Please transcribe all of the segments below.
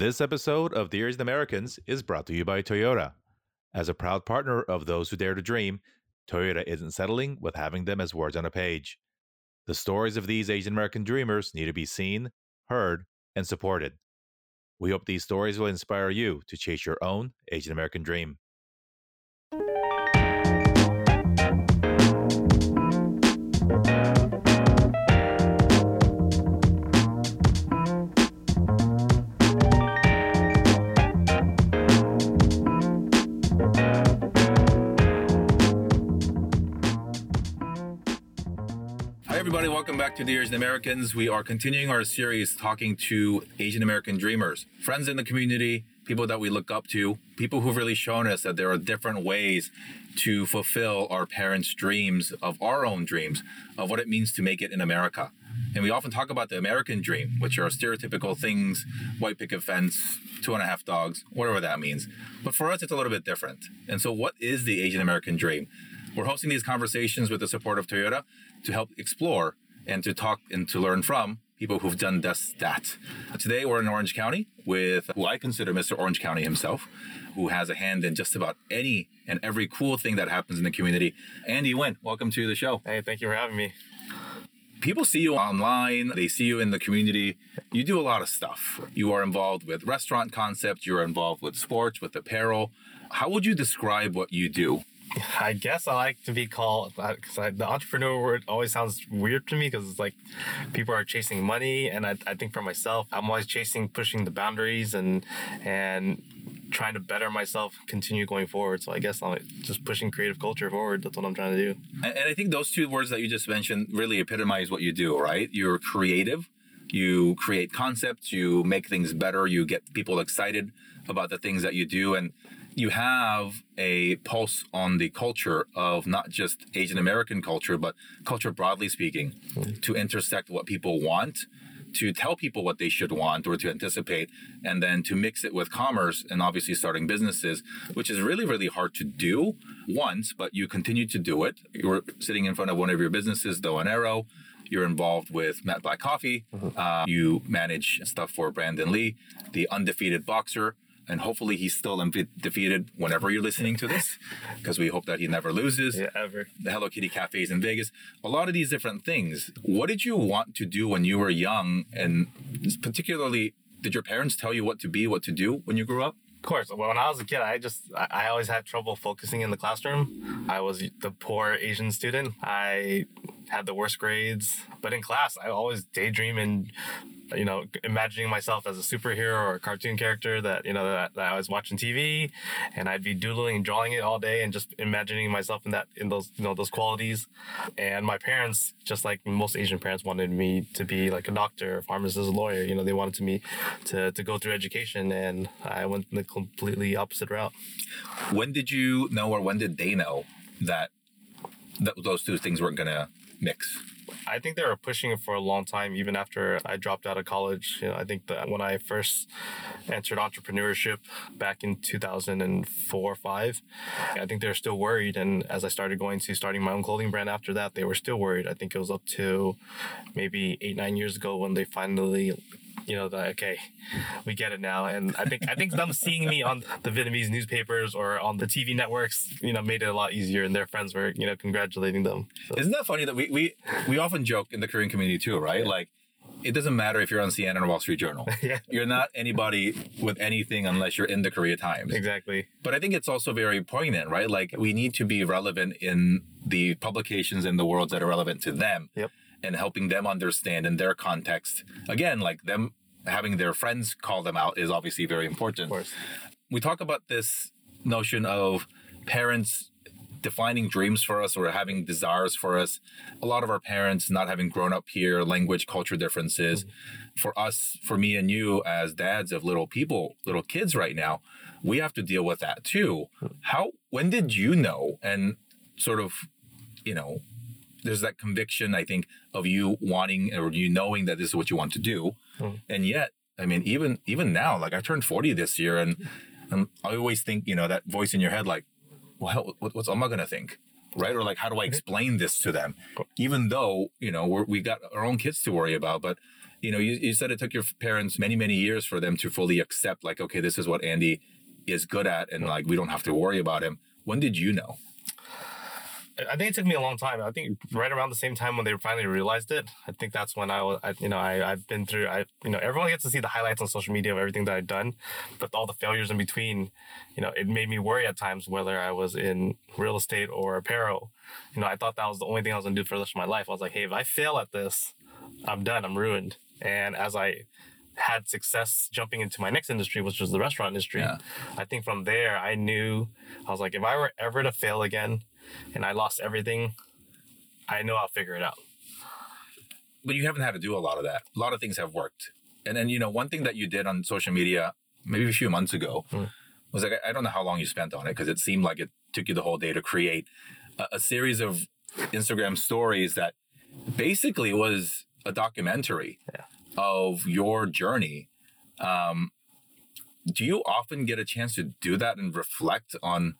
This episode of Dear Asian Americans is brought to you by Toyota. As a proud partner of those who dare to dream, Toyota isn't settling with having them as words on a page. The stories of these Asian American dreamers need to be seen, heard, and supported. We hope these stories will inspire you to chase your own Asian American dream. Everybody. Welcome back to Dear Asian Americans. We are continuing our series talking to Asian American dreamers, friends in the community, people that we look up to, people who've really shown us that there are different ways to fulfill our parents' dreams of our own dreams of what it means to make it in America. And we often talk about the American dream, which are stereotypical things white picket fence, two and a half dogs, whatever that means. But for us, it's a little bit different. And so, what is the Asian American dream? We're hosting these conversations with the support of Toyota to help explore and to talk and to learn from people who've done just that. Today, we're in Orange County with who I consider Mr. Orange County himself, who has a hand in just about any and every cool thing that happens in the community. Andy Nguyen, welcome to the show. Hey, thank you for having me. People see you online, they see you in the community. You do a lot of stuff. You are involved with restaurant concepts, you're involved with sports, with apparel. How would you describe what you do? I guess I like to be called uh, because the entrepreneur word always sounds weird to me because it's like people are chasing money, and I, I think for myself, I'm always chasing, pushing the boundaries, and and trying to better myself, continue going forward. So I guess I'm just pushing creative culture forward. That's what I'm trying to do. And, and I think those two words that you just mentioned really epitomize what you do, right? You're creative, you create concepts, you make things better, you get people excited about the things that you do, and you have a pulse on the culture of not just Asian American culture, but culture broadly speaking, to intersect what people want, to tell people what they should want or to anticipate, and then to mix it with commerce and obviously starting businesses, which is really, really hard to do once, but you continue to do it. You're sitting in front of one of your businesses, Dough and Arrow. You're involved with Matt Black Coffee. Uh, you manage stuff for Brandon Lee, the undefeated boxer and hopefully he's still undefeated whenever you're listening to this, because we hope that he never loses. Yeah, ever. The Hello Kitty cafes in Vegas, a lot of these different things. What did you want to do when you were young, and particularly, did your parents tell you what to be, what to do when you grew up? Of course. Well, when I was a kid, I just I always had trouble focusing in the classroom. I was the poor Asian student. I had the worst grades, but in class, I always daydream and you know, imagining myself as a superhero or a cartoon character that, you know, that, that I was watching TV and I'd be doodling and drawing it all day and just imagining myself in that, in those, you know, those qualities. And my parents, just like most Asian parents wanted me to be like a doctor, a pharmacist, a lawyer, you know, they wanted me to, to go through education and I went the completely opposite route. When did you know or when did they know that, that those two things weren't going to mix? I think they were pushing it for a long time, even after I dropped out of college. You know, I think that when I first entered entrepreneurship back in 2004 or 5, I think they were still worried. And as I started going to starting my own clothing brand after that, they were still worried. I think it was up to maybe eight, nine years ago when they finally you know, the, okay, we get it now. And I think I think them seeing me on the Vietnamese newspapers or on the TV networks, you know, made it a lot easier. And their friends were, you know, congratulating them. So. Isn't that funny that we we we often joke in the Korean community too, right? Like. It doesn't matter if you're on CNN or Wall Street Journal. yeah. You're not anybody with anything unless you're in the Korea Times. Exactly. But I think it's also very poignant, right? Like we need to be relevant in the publications in the world that are relevant to them. Yep and helping them understand in their context. Again, like them having their friends call them out is obviously very important. We talk about this notion of parents defining dreams for us or having desires for us. A lot of our parents not having grown up here, language, culture differences. Mm-hmm. For us, for me and you as dads of little people, little kids right now, we have to deal with that too. Mm-hmm. How when did you know and sort of, you know, there's that conviction I think of you wanting or you knowing that this is what you want to do, mm. and yet I mean even even now like I turned forty this year and and I always think you know that voice in your head like, well what, what's Amma gonna think, right? Or like how do I explain this to them, even though you know we're, we got our own kids to worry about, but you know, you, you said it took your parents many, many years for them to fully accept, like, okay, this is what Andy is good at, and like we don't have to worry about him. When did you know? I think it took me a long time. I think right around the same time when they finally realized it. I think that's when I was, I, you know, I I've been through. I you know everyone gets to see the highlights on social media of everything that I've done, but all the failures in between, you know, it made me worry at times whether I was in real estate or apparel. You know, I thought that was the only thing I was gonna do for the rest of my life. I was like, hey, if I fail at this, I'm done. I'm ruined. And as I had success jumping into my next industry, which was the restaurant industry. Yeah. I think from there, I knew I was like, if I were ever to fail again and I lost everything, I know I'll figure it out. But you haven't had to do a lot of that. A lot of things have worked. And then, you know, one thing that you did on social media maybe a few months ago Hmm. was like, I don't know how long you spent on it because it seemed like it took you the whole day to create a, a series of Instagram stories that basically was a documentary Yeah. of your journey. Um, do you often get a chance to do that and reflect on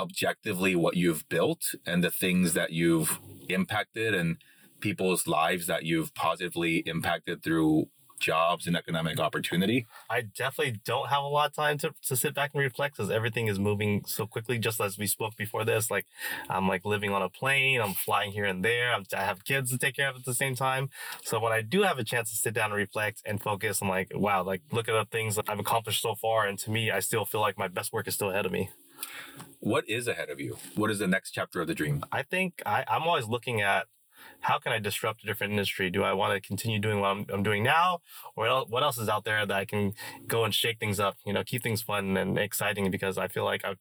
objectively what you've built and the things that you've impacted and people's lives that you've positively impacted through jobs and economic opportunity? I definitely don't have a lot of time to, to sit back and reflect because everything is moving so quickly. Just as we spoke before this, like I'm like living on a plane, I'm flying here and there. I'm, I have kids to take care of at the same time. So when I do have a chance to sit down and reflect and focus, I'm like, wow, like look at the things that I've accomplished so far. And to me, I still feel like my best work is still ahead of me. What is ahead of you? What is the next chapter of the dream? I think I, I'm always looking at how can I disrupt a different industry? Do I want to continue doing what I'm, I'm doing now, or what else is out there that I can go and shake things up? You know, keep things fun and exciting because I feel like I,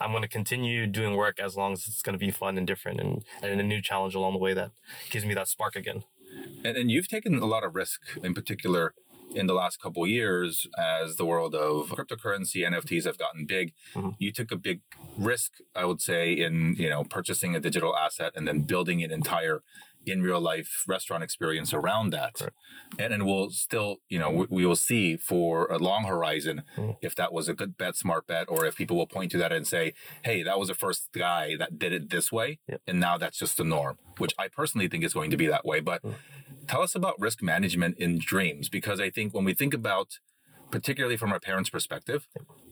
I'm going to continue doing work as long as it's going to be fun and different and, and a new challenge along the way that gives me that spark again. And, and you've taken a lot of risk in particular in the last couple of years as the world of cryptocurrency NFTs have gotten big. Mhm. You took a big risk, I would say, in you know purchasing a digital asset and then building an entire in real life restaurant experience around that. Correct. And and we'll still, you know, we, we will see for a long horizon Mhm. if that was a good bet, smart bet, or if people will point to that and say, hey, that was the first guy that did it this way. Yep. And now that's just the norm, which I personally think is going to be that way. But Mhm. Tell us about risk management in dreams, because I think when we think about, particularly from our parents' perspective,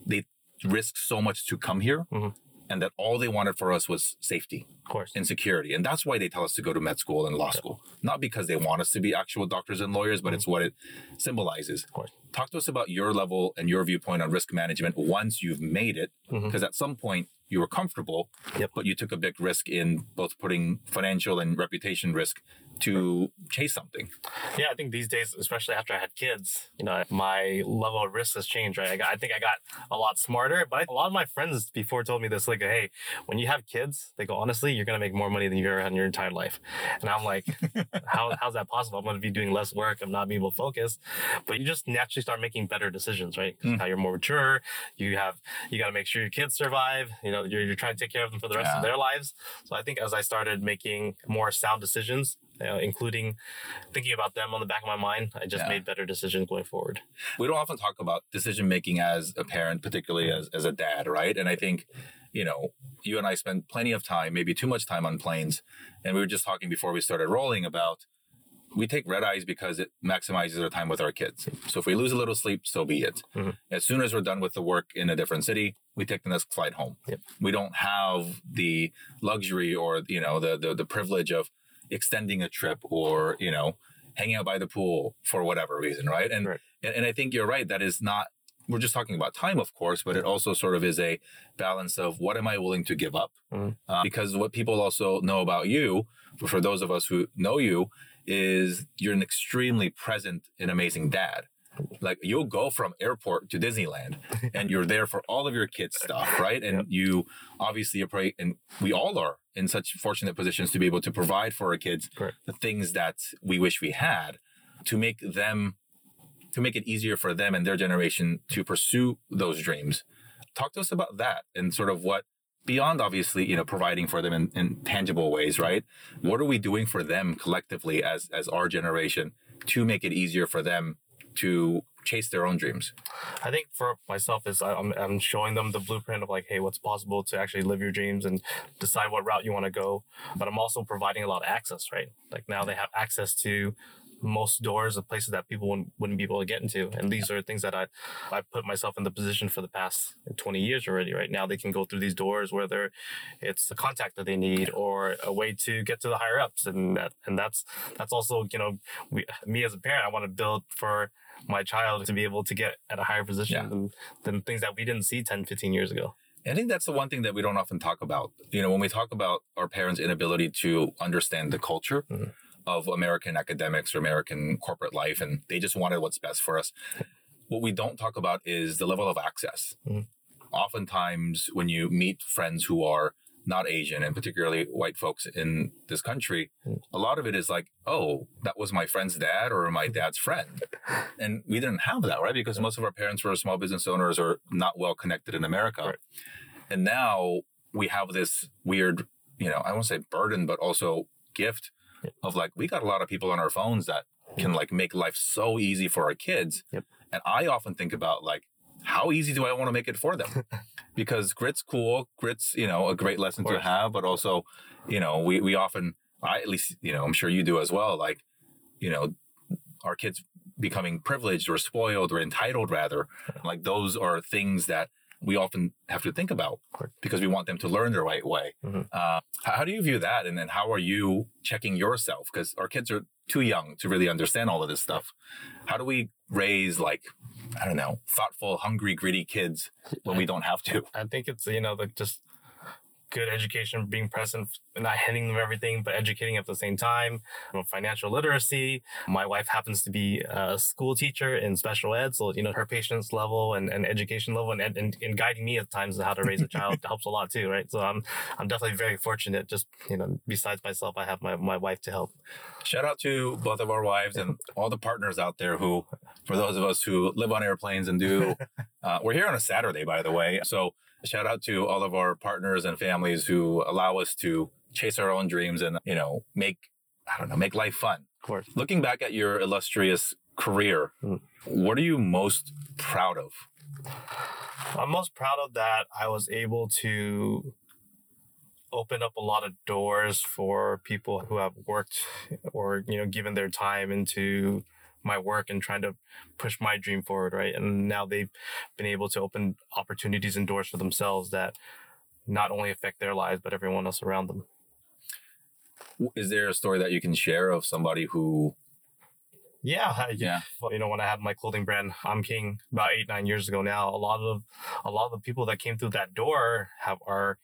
they risk so much to come here. Mhm. And that all they wanted for us was safety Of course. and security. And that's why they tell us to go to med school and law school. Not because they want us to be actual doctors and lawyers, but it's what it symbolizes. Of course. Talk to us about your level and your viewpoint on risk management once you've made it. Because at some point you were comfortable, Yep. but you took a big risk in both putting financial and reputation risk to chase something. Yeah, I think these days, especially after I had kids, you know, my level of risk has changed, right? I, got, I think I got a lot smarter, but a lot of my friends before told me this, like, hey, when you have kids, they go, honestly, you're going to make more money than you've ever had in your entire life. And I'm like, how, how's that possible? I'm going to be doing less work. I'm not being able to focus. But you just naturally start making better decisions, right? Mm. Now you're more mature. You have, you got to make sure your kids survive. You know, you're, you're trying to take care of them for the rest Yeah. of their lives. So I think as I started making more sound decisions, uh, including thinking about them on the back of my mind, I just Yeah. made better decisions going forward. we don't often talk about decision making as a parent, particularly as, as a dad, right? And I think, you know, you and I spend plenty of time, maybe too much time on planes. And we were just talking before we started rolling about we take red eyes because it maximizes our time with our kids. So if we lose a little sleep, so be it. Mhm. As soon as we're done with the work in a different city, we take the next flight home. Yep. We don't have the luxury or, you know, the, the, the privilege of extending a trip or, you know, hanging out by the pool for whatever reason, right? And Right. and, and I think you're right. That is not, we're just talking about time, of course, but it also sort of is a balance of what am I willing to give up? Mhm. Uh, because what people also know about you, for those of us who know you, is you're an extremely present and amazing dad. Like you'll go from airport to Disneyland and you're there for all of your kids' stuff, right? And Yep. you obviously are, and we all are in such fortunate positions to be able to provide for our kids Correct. the things that we wish we had to make them to make it easier for them and their generation to pursue those dreams. Talk to us about that and sort of what beyond obviously, you know, providing for them in, in tangible ways, right? What are we doing for them collectively as as our generation to make it easier for them to chase their own dreams? I think for myself is I'm, I'm showing them the blueprint of like, hey, what's possible to actually live your dreams and decide what route you want to go. But I'm also providing a lot of access, right? Like now they have access to most doors of places that people wouldn't, wouldn't be able to get into. And these are things that I, I put myself in the position for the past 20 years already. Right now, they can go through these doors, whether it's the contact that they need or a way to get to the higher ups. And that, and that's, that's also, you know, we, me as a parent, I want to build for my child to be able to get at a higher position Yeah. than, than things that we didn't see 10, 15 years ago. I think that's the one thing that we don't often talk about. You know, when we talk about our parents' inability to understand the culture Mhm. of American academics or American corporate life, and they just wanted what's best for us. What we don't talk about is the level of access. Mhm. Oftentimes, when you meet friends who are not Asian and particularly white folks in this country, Mhm. a lot of it is like, oh, that was my friend's dad or my dad's friend. And we didn't have that, right? Because most of our parents were small business owners or not well connected in America. Right. And now we have this weird, you know, I won't say burden, but also gift of like, we got a lot of people on our phones that can like make life so easy for our kids. Yep. And I often think about like, how easy do I want to make it for them? because grit's cool. Grit's, you know, a great lesson to have, but also, you know, we, we often, I at least, you know, I'm sure you do as well. Like, you know, our kids becoming privileged or spoiled or entitled rather, like those are things that we often have to think about because we want them to learn the right way. Mhm. Uh, how, how do you view that? And then how are you checking yourself? Because our kids are too young to really understand all of this stuff. How do we raise like, I don't know, thoughtful, hungry, gritty kids when we don't have to? I think it's you know like just good education, being present, not handing them everything, but educating at the same time. Financial literacy. My wife happens to be a school teacher in special ed, so you know her patience level and, and education level and, and and guiding me at times on how to raise a child helps a lot too, right? So I'm I'm definitely very fortunate. Just you know, besides myself, I have my my wife to help. Shout out to both of our wives and all the partners out there who, for those of us who live on airplanes and do, uh, we're here on a Saturday, by the way. So shout out to all of our partners and families who allow us to chase our own dreams and, you know, make, I don't know, make life fun. Of course. Looking back at your illustrious career, Mm. what are you most proud of? I'm most proud of that I was able to open up a lot of doors for people who have worked or you know given their time into my work and trying to push my dream forward right? And now they've been able to open opportunities and doors for themselves that not only affect their lives but everyone else around them. Is there a story that you can share of somebody who, yeah I- yeah, you know, when I had my clothing brand, I'm King, about eight nine years ago now, a lot of a lot of the people that came through that door have are,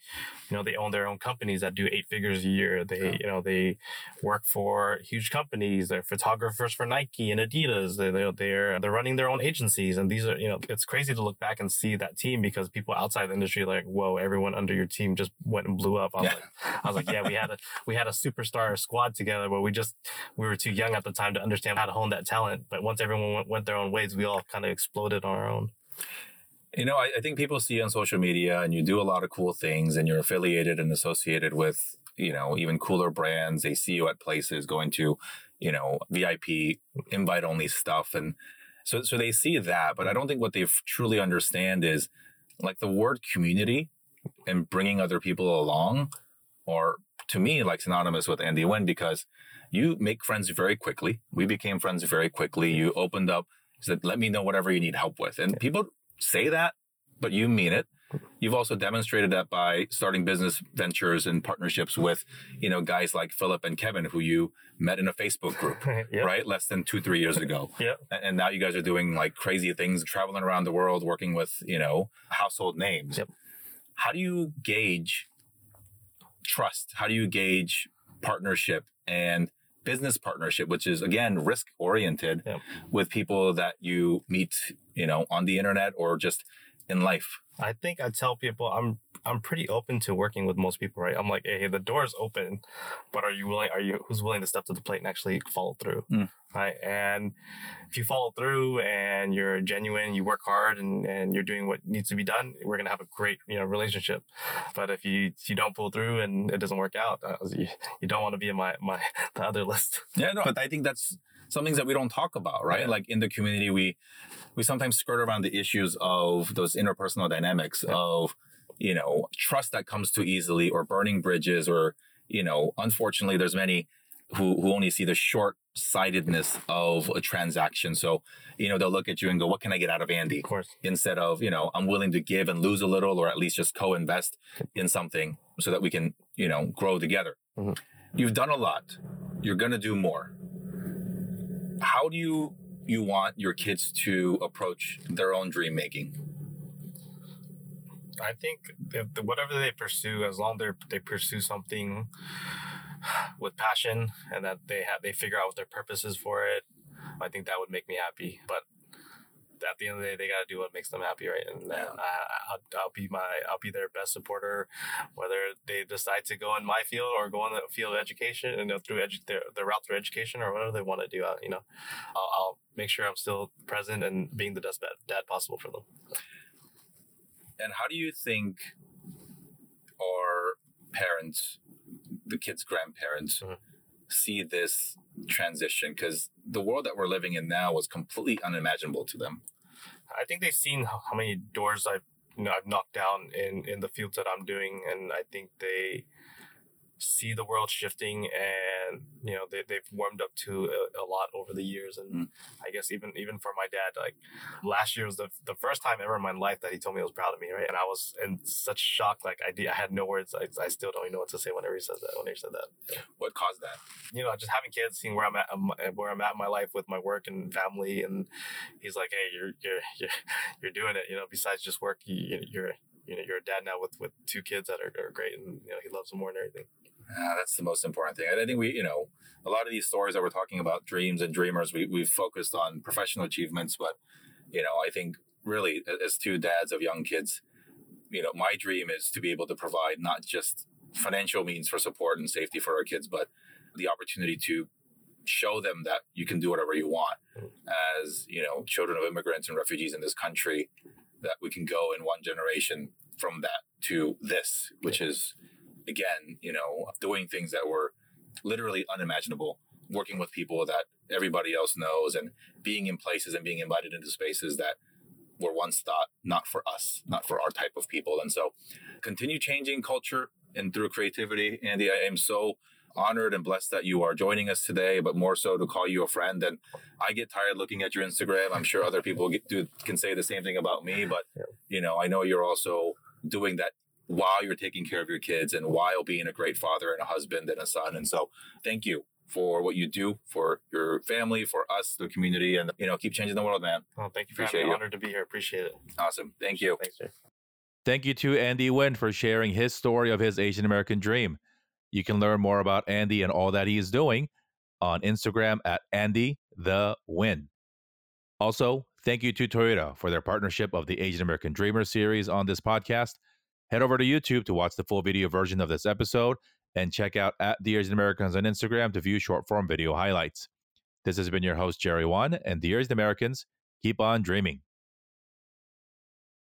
you know, they own their own companies that do eight figures a year. They, Yeah. you know, they work for huge companies. They're photographers for Nike and Adidas. They, they they're they're running their own agencies, and these are, you know, it's crazy to look back and see that team because people outside the industry are like, whoa, everyone under your team just went and blew up. I was Yeah. like, I was like, yeah, we had a we had a superstar squad together, but we just we were too young at the time to understand how to hone that talent. But once everyone went, went their own ways, we all kind of exploded on our own. You know, I, I think people see you on social media and you do a lot of cool things and you're affiliated and associated with, you know, even cooler brands. They see you at places going to, you know, VIP invite only stuff. And so, so they see that, but I don't think what they truly understand is like the word community and bringing other people along or to me, like synonymous with Andy Nguyen because you make friends very quickly. We mm-hmm. became friends very quickly. You opened up, said, let me know whatever you need help with. And people say that, but you mean it. You've also demonstrated that by starting business ventures and partnerships with, you know, guys like Philip and Kevin, who you met in a Facebook group, Yep. right? Less than two, three years ago. Yep. And now you guys are doing like crazy things, traveling around the world, working with, you know, household names. Yep. How do you gauge trust? How do you gauge partnership and business partnership, which is again risk oriented with people that you meet, you know, on the internet or just in life? I think I tell people I'm I'm pretty open to working with most people, right? I'm like, hey, the door is open, but are you willing? Are you who's willing to step to the plate and actually follow through, Mm. right? And if you follow through and you're genuine, you work hard, and and you're doing what needs to be done, we're gonna have a great you know relationship. But if you if you don't pull through and it doesn't work out, uh, you, you don't want to be in my my the other list. Yeah, no, but I think that's some things that we don't talk about, right? Yeah. Like in the community, we we sometimes skirt around the issues of those interpersonal dynamics Yeah. of you know trust that comes too easily or burning bridges or you know unfortunately there's many who who only see the short sightedness of a transaction. So, you know, they'll look at you and go, what can I get out of Andy? Of course. Instead of, you know, I'm willing to give and lose a little or at least just co invest in something so that we can, you know, grow together. Mhm. You've done a lot. You're going to do more. How do you you want your kids to approach their own dream making? I think if the, whatever they pursue, as long as they they pursue something with passion and that they have they figure out what their purpose is for it, I think that would make me happy. But at the end of the day, they got to do what makes them happy, right? And I, I'll, I'll be my I'll be their best supporter, whether they decide to go in my field or go in the field of education and through edu- their, their route through education or whatever they want to do. uh, You know, I'll, I'll make sure I'm still present and being the best dad possible for them. And how do you think our parents, the kids' grandparents, Mhm. see this transition? Because the world that we're living in now was completely unimaginable to them. I think they've seen how how many doors I've you know, I've knocked down in in the fields that I'm doing, and I think they see the world shifting, and you know they they've warmed up to a, a lot over the years, and Mm. I guess even even for my dad, like last year was the the first time ever in my life that he told me he was proud of me, right? And I was in such shock, like I did, I had no words. I, I still don't even know what to say whenever he says that. Whenever he said that, What caused that? you know, just having kids, seeing where I'm at, um, where I'm at in my life with my work and family, and he's like, "Hey, you're you're you're, you're doing it." You know, besides just work, you, you're you know you're a dad now with with two kids that are, are great, and you know he loves them more and everything. Ah, that's the most important thing. I think we, you know, a lot of these stories that we're talking about, dreams and dreamers, we, we've focused on professional achievements, but, you know, I think really as two dads of young kids, you know, my dream is to be able to provide not just financial means for support and safety for our kids, but the opportunity to show them that you can do whatever you want as, you know, children of immigrants and refugees in this country, that we can go in one generation from that to this, which is again, you know, doing things that were literally unimaginable, working with people that everybody else knows and being in places and being invited into spaces that were once thought not for us, not for our type of people. And so continue changing culture and through creativity. Andy, I am so honored and blessed that you are joining us today, but more so to call you a friend. And I get tired looking at your Instagram. I'm sure other people get, do, can say the same thing about me, but you know, I know you're also doing that while you're taking care of your kids and while being a great father and a husband and a son. And so thank you for what you do for your family, for us, the community, and you know, keep changing the world, man. Well, thank you for Appreciate having me. Honored to be here. Appreciate it. Awesome. Thank you. Thanks, Jay. Thank you to Andy Nguyen for sharing his story of his Asian American dream. You can learn more about Andy and all that he is doing on Instagram at Andy the Win. Also, thank you to Toyota for their partnership of the Asian American Dreamer series on this podcast. Head over to YouTube to watch the full video version of this episode and check out at Dear Asian Americans on Instagram to view short form video highlights. This has been your host, Jerry Won, and Dear Asian Americans keep on dreaming.